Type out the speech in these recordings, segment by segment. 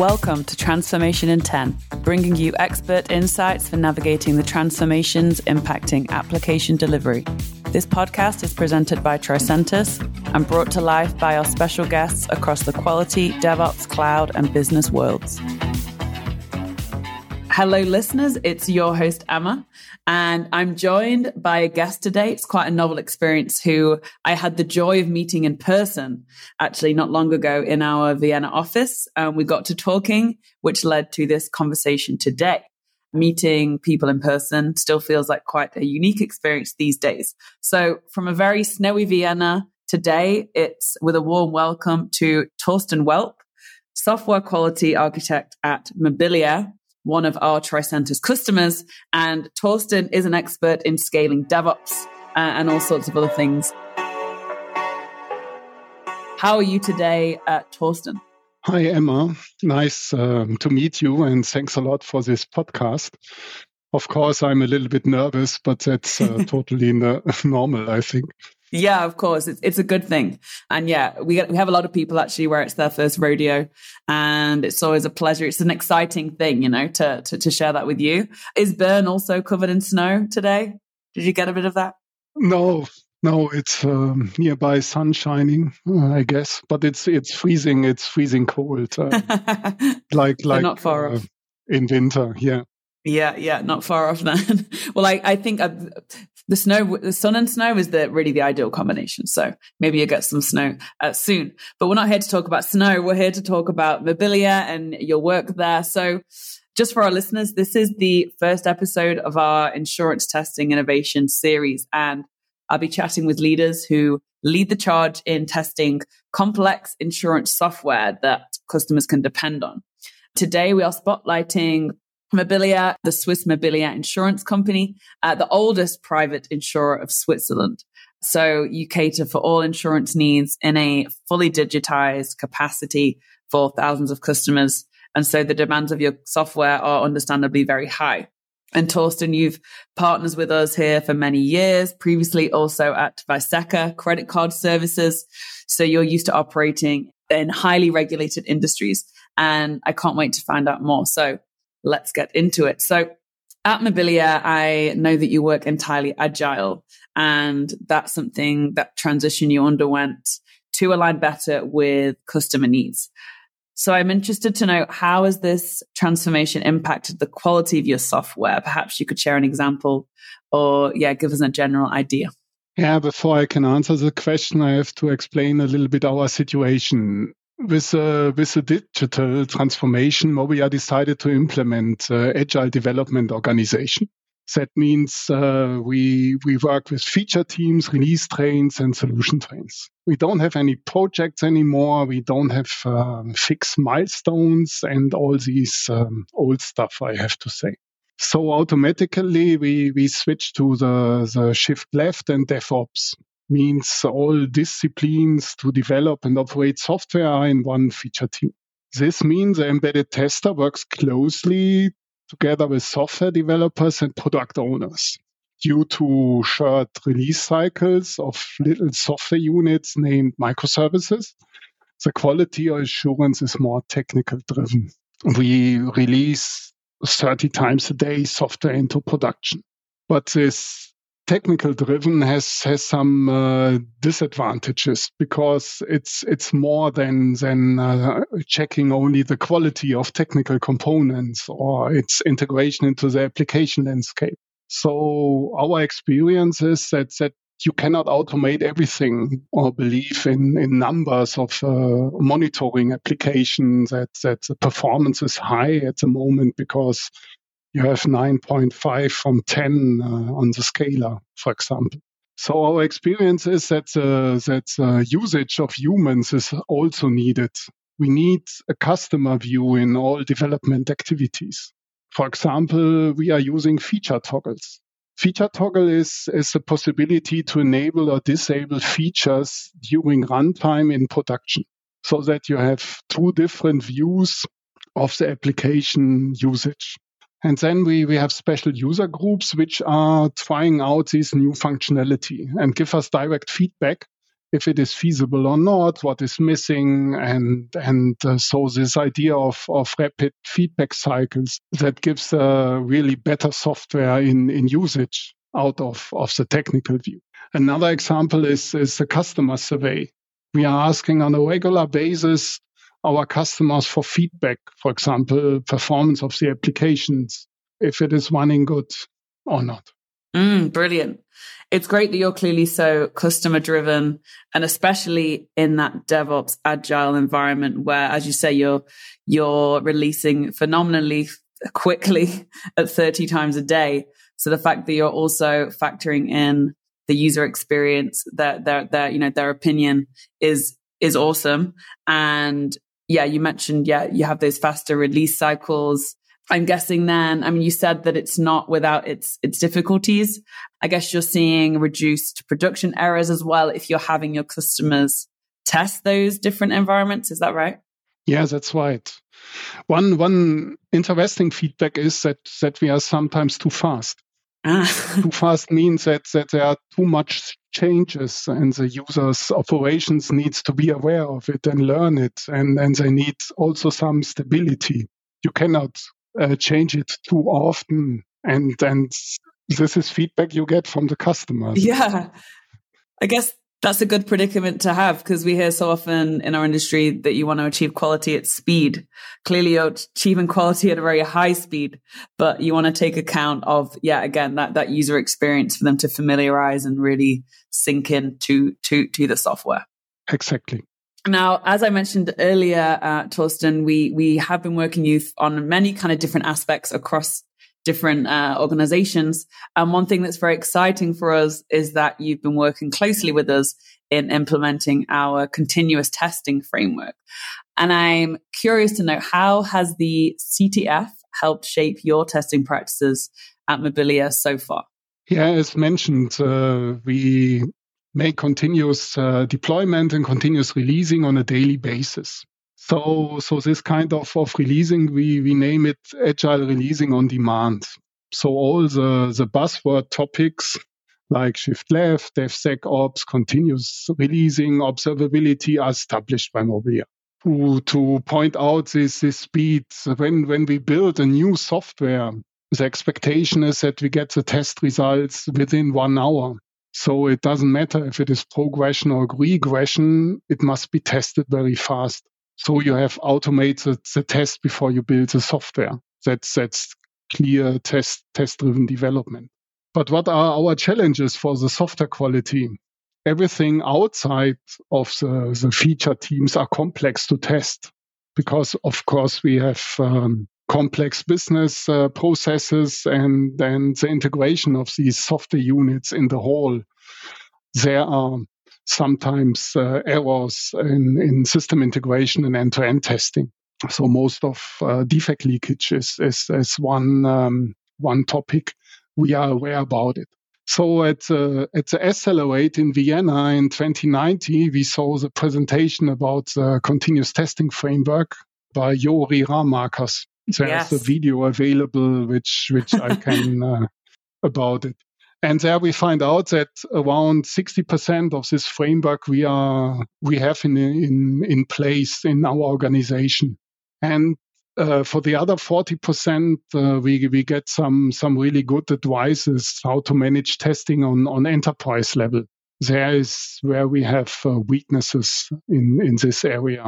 Welcome to Transformation in 10, bringing you expert insights for navigating the transformations impacting application delivery. This podcast is presented by Tricentis and brought to life by our special guests across the quality, DevOps, cloud, and business worlds. Hello, listeners. It's your host, Emma, and I'm joined by a guest today. It's quite a novel experience who I had the joy of meeting in person actually not long ago in our Vienna office. And we got to talking, which led to this conversation today. Meeting people in person still feels like quite a unique experience these days. So, from a very snowy Vienna today, it's with a warm welcome to Torsten Welp, software quality architect at Mobiliar, one of our Tricentis customers. And Torsten is an expert in scaling DevOps uh, and all sorts of other things. How are you today, uh, Torsten? Hi, Emma. Nice um, to meet you, and thanks a lot for this podcast. Of course, I'm a little bit nervous, but that's uh, totally normal, I think. Yeah, of course. It's, it's a good thing. And yeah, we, we have a lot of people actually where it's their first rodeo and it's always a pleasure. It's an exciting thing, you know, to, to, to share that with you. Is Bern also covered in snow today? Did you get a bit of that? No, no, it's um, nearby sun shining, uh, I guess, but it's it's freezing. It's freezing cold, uh, like like not far uh, off in winter. Yeah, yeah, yeah, not far off then. well, I I think I've, the snow, the sun and snow is the really the ideal combination. So maybe you get some snow uh, soon. But we're not here to talk about snow. We're here to talk about Mobiliar and your work there. So just for our listeners, this is the first episode of our insurance testing innovation series, and I'll be chatting with leaders who lead the charge in testing complex insurance software that customers can depend on. Today, we are spotlighting Mobiliar, the Swiss Mobiliar insurance company, uh, the oldest private insurer of Switzerland. So you cater for all insurance needs in a fully digitized capacity for thousands of customers. And so the demands of your software are understandably very high. And Torsten, you've partners with us here for many years, previously also at Viseca Credit Card Services. So you're used to operating in highly regulated industries. And I can't wait to find out more. So let's get into it. So at Mobiliar, I know that you work entirely agile, and that's something that transition you underwent to align better with customer needs. So I'm interested to know how has this transformation impacted the quality of your software? Perhaps you could share an example or yeah, give us a general idea. Yeah, before I can answer the question, I have to explain a little bit our situation with uh, with the digital transformation, Mobia decided to implement uh, agile development organization. That means uh, we we work with feature teams, release trains, and solution trains. We don't have any projects anymore. We don't have um, fixed milestones and all these um, old stuff. I have to say. So automatically we we switch to the the shift left and DevOps means all disciplines to develop and operate software are in one feature team. This means the embedded tester works closely together with software developers and product owners. Due to short release cycles of little software units named microservices, the quality assurance is more technical driven. We release 30 times a day software into production. But this technical driven has has some uh, disadvantages because it's it's more than than uh, checking only the quality of technical components or its integration into the application landscape. So our experience is that that you cannot automate everything or believe in, in numbers of uh, monitoring applications that, that the performance is high at the moment because you have 9.5 from 10 uh, on the scaler, for example. So our experience is that uh, that uh, usage of humans is also needed. We need a customer view in all development activities. For example, we are using feature toggles. Feature toggle is, is a possibility to enable or disable features during runtime in production so that you have two different views of the application usage. And then we, we have special user groups which are trying out this new functionality and give us direct feedback if it is feasible or not, what is missing, and and uh, so this idea of of rapid feedback cycles that gives a really better software in in usage out of of the technical view. Another example is is the customer survey. We are asking on a regular basis our customers for feedback, for example, performance of the applications, if it is running good or not. Mm, brilliant. It's great that you're clearly so customer driven and especially in that DevOps agile environment where, as you say, you're, you're releasing phenomenally quickly at 30 times a day. So the fact that you're also factoring in the user experience, their, their, their, you know, their opinion is, is awesome. And yeah, you mentioned, yeah, you have those faster release cycles. I'm guessing then, I mean, you said that it's not without its, its difficulties. I guess you're seeing reduced production errors as well if you're having your customers test those different environments. Is that right? Yeah, that's right. One one interesting feedback is that that we are sometimes too fast. Ah. too fast means that that there are too much changes and the user's operations needs to be aware of it and learn it and, and they need also some stability. You cannot uh, change it too often and and this is feedback you get from the customers yeah i guess that's a good predicament to have because we hear so often in our industry that you want to achieve quality at speed. Clearly, you're achieving quality at a very high speed, but you want to take account of, yeah, again, that, that user experience for them to familiarize and really sink in to, to, to the software. Exactly. Now, as I mentioned earlier, uh, Torsten, we we have been working youth on many kind of different aspects across different uh, organizations. And one thing that's very exciting for us is that you've been working closely with us in implementing our continuous testing framework. And I'm curious to know how has the CTF helped shape your testing practices at Mobiliar so far? Yeah, as mentioned, uh, we make continuous uh, deployment and continuous releasing on a daily basis. So, so this kind of, of releasing, we, we name it agile releasing on demand. So all the, the buzzword topics like shift left, DevSecOps, continuous releasing, observability are established by Mobiliar. To, to point out this, this speed, when, when we build a new software, the expectation is that we get the test results within one hour. So it doesn't matter if it is progression or regression, it must be tested very fast. So you have automated the test before you build the software. That's that's clear test test driven development. But what are our challenges for the software quality? Everything outside of the, the feature teams are complex to test because, of course, we have um, complex business uh, processes and then the integration of these software units in the whole. There are sometimes uh, errors in, in system integration and end to end testing. So most of uh, defect leakage is, is, is one, um, one topic. We are aware about it. So at, uh, at the Accelerate in Vienna in 2019, we saw the presentation about the continuous testing framework by Jori Ramakers. There's yes. a video available which which I can uh, about it. And there we find out that around 60% of this framework we are we have in in in place in our organization. And uh, for the other 40%, uh, we we get some some really good advices how to manage testing on on enterprise level. There is where we have uh, weaknesses in in this area.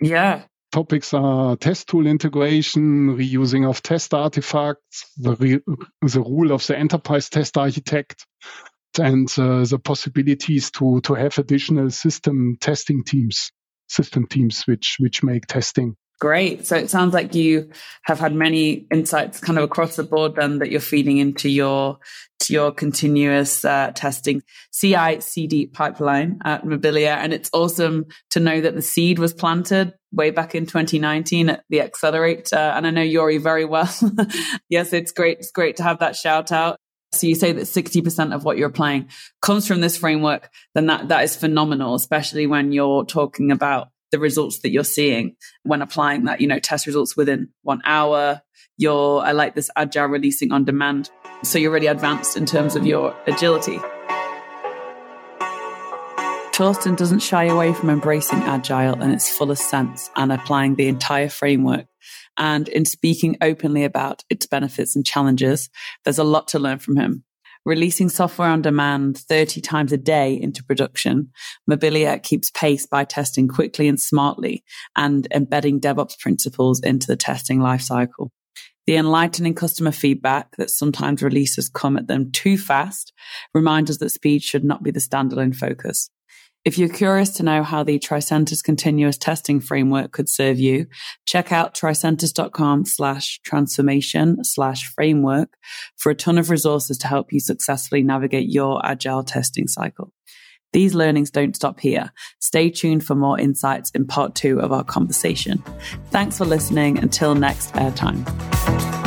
Yeah, topics are test tool integration, reusing of test artifacts, the, re- the rule of the enterprise test architect, and uh, the possibilities to, to have additional system testing teams, system teams which, which make testing Great. So it sounds like you have had many insights kind of across the board then that you're feeding into your to your continuous uh, testing CI CD pipeline at Mobiliar. And it's awesome to know that the seed was planted way back in 2019 at the Accelerate. Uh, and I know Jori very well. yes, it's great. It's great to have that shout out. So you say that 60% of what you're applying comes from this framework, then that, that is phenomenal, especially when you're talking about the results that you're seeing when applying that, you know, test results within one hour. You're, I like this agile releasing on demand. So you're really advanced in terms of your agility. Torsten doesn't shy away from embracing Agile in its fullest sense and applying the entire framework. And in speaking openly about its benefits and challenges, there's a lot to learn from him. Releasing software on demand 30 times a day into production, Mobiliar keeps pace by testing quickly and smartly and embedding DevOps principles into the testing lifecycle. The enlightening customer feedback that sometimes releases come at them too fast reminds us that speed should not be the standalone focus. If you're curious to know how the Tricentis continuous testing framework could serve you, check out tricentis.com slash transformation slash framework for a ton of resources to help you successfully navigate your agile testing cycle. These learnings don't stop here. Stay tuned for more insights in part two of our conversation. Thanks for listening. Until next airtime.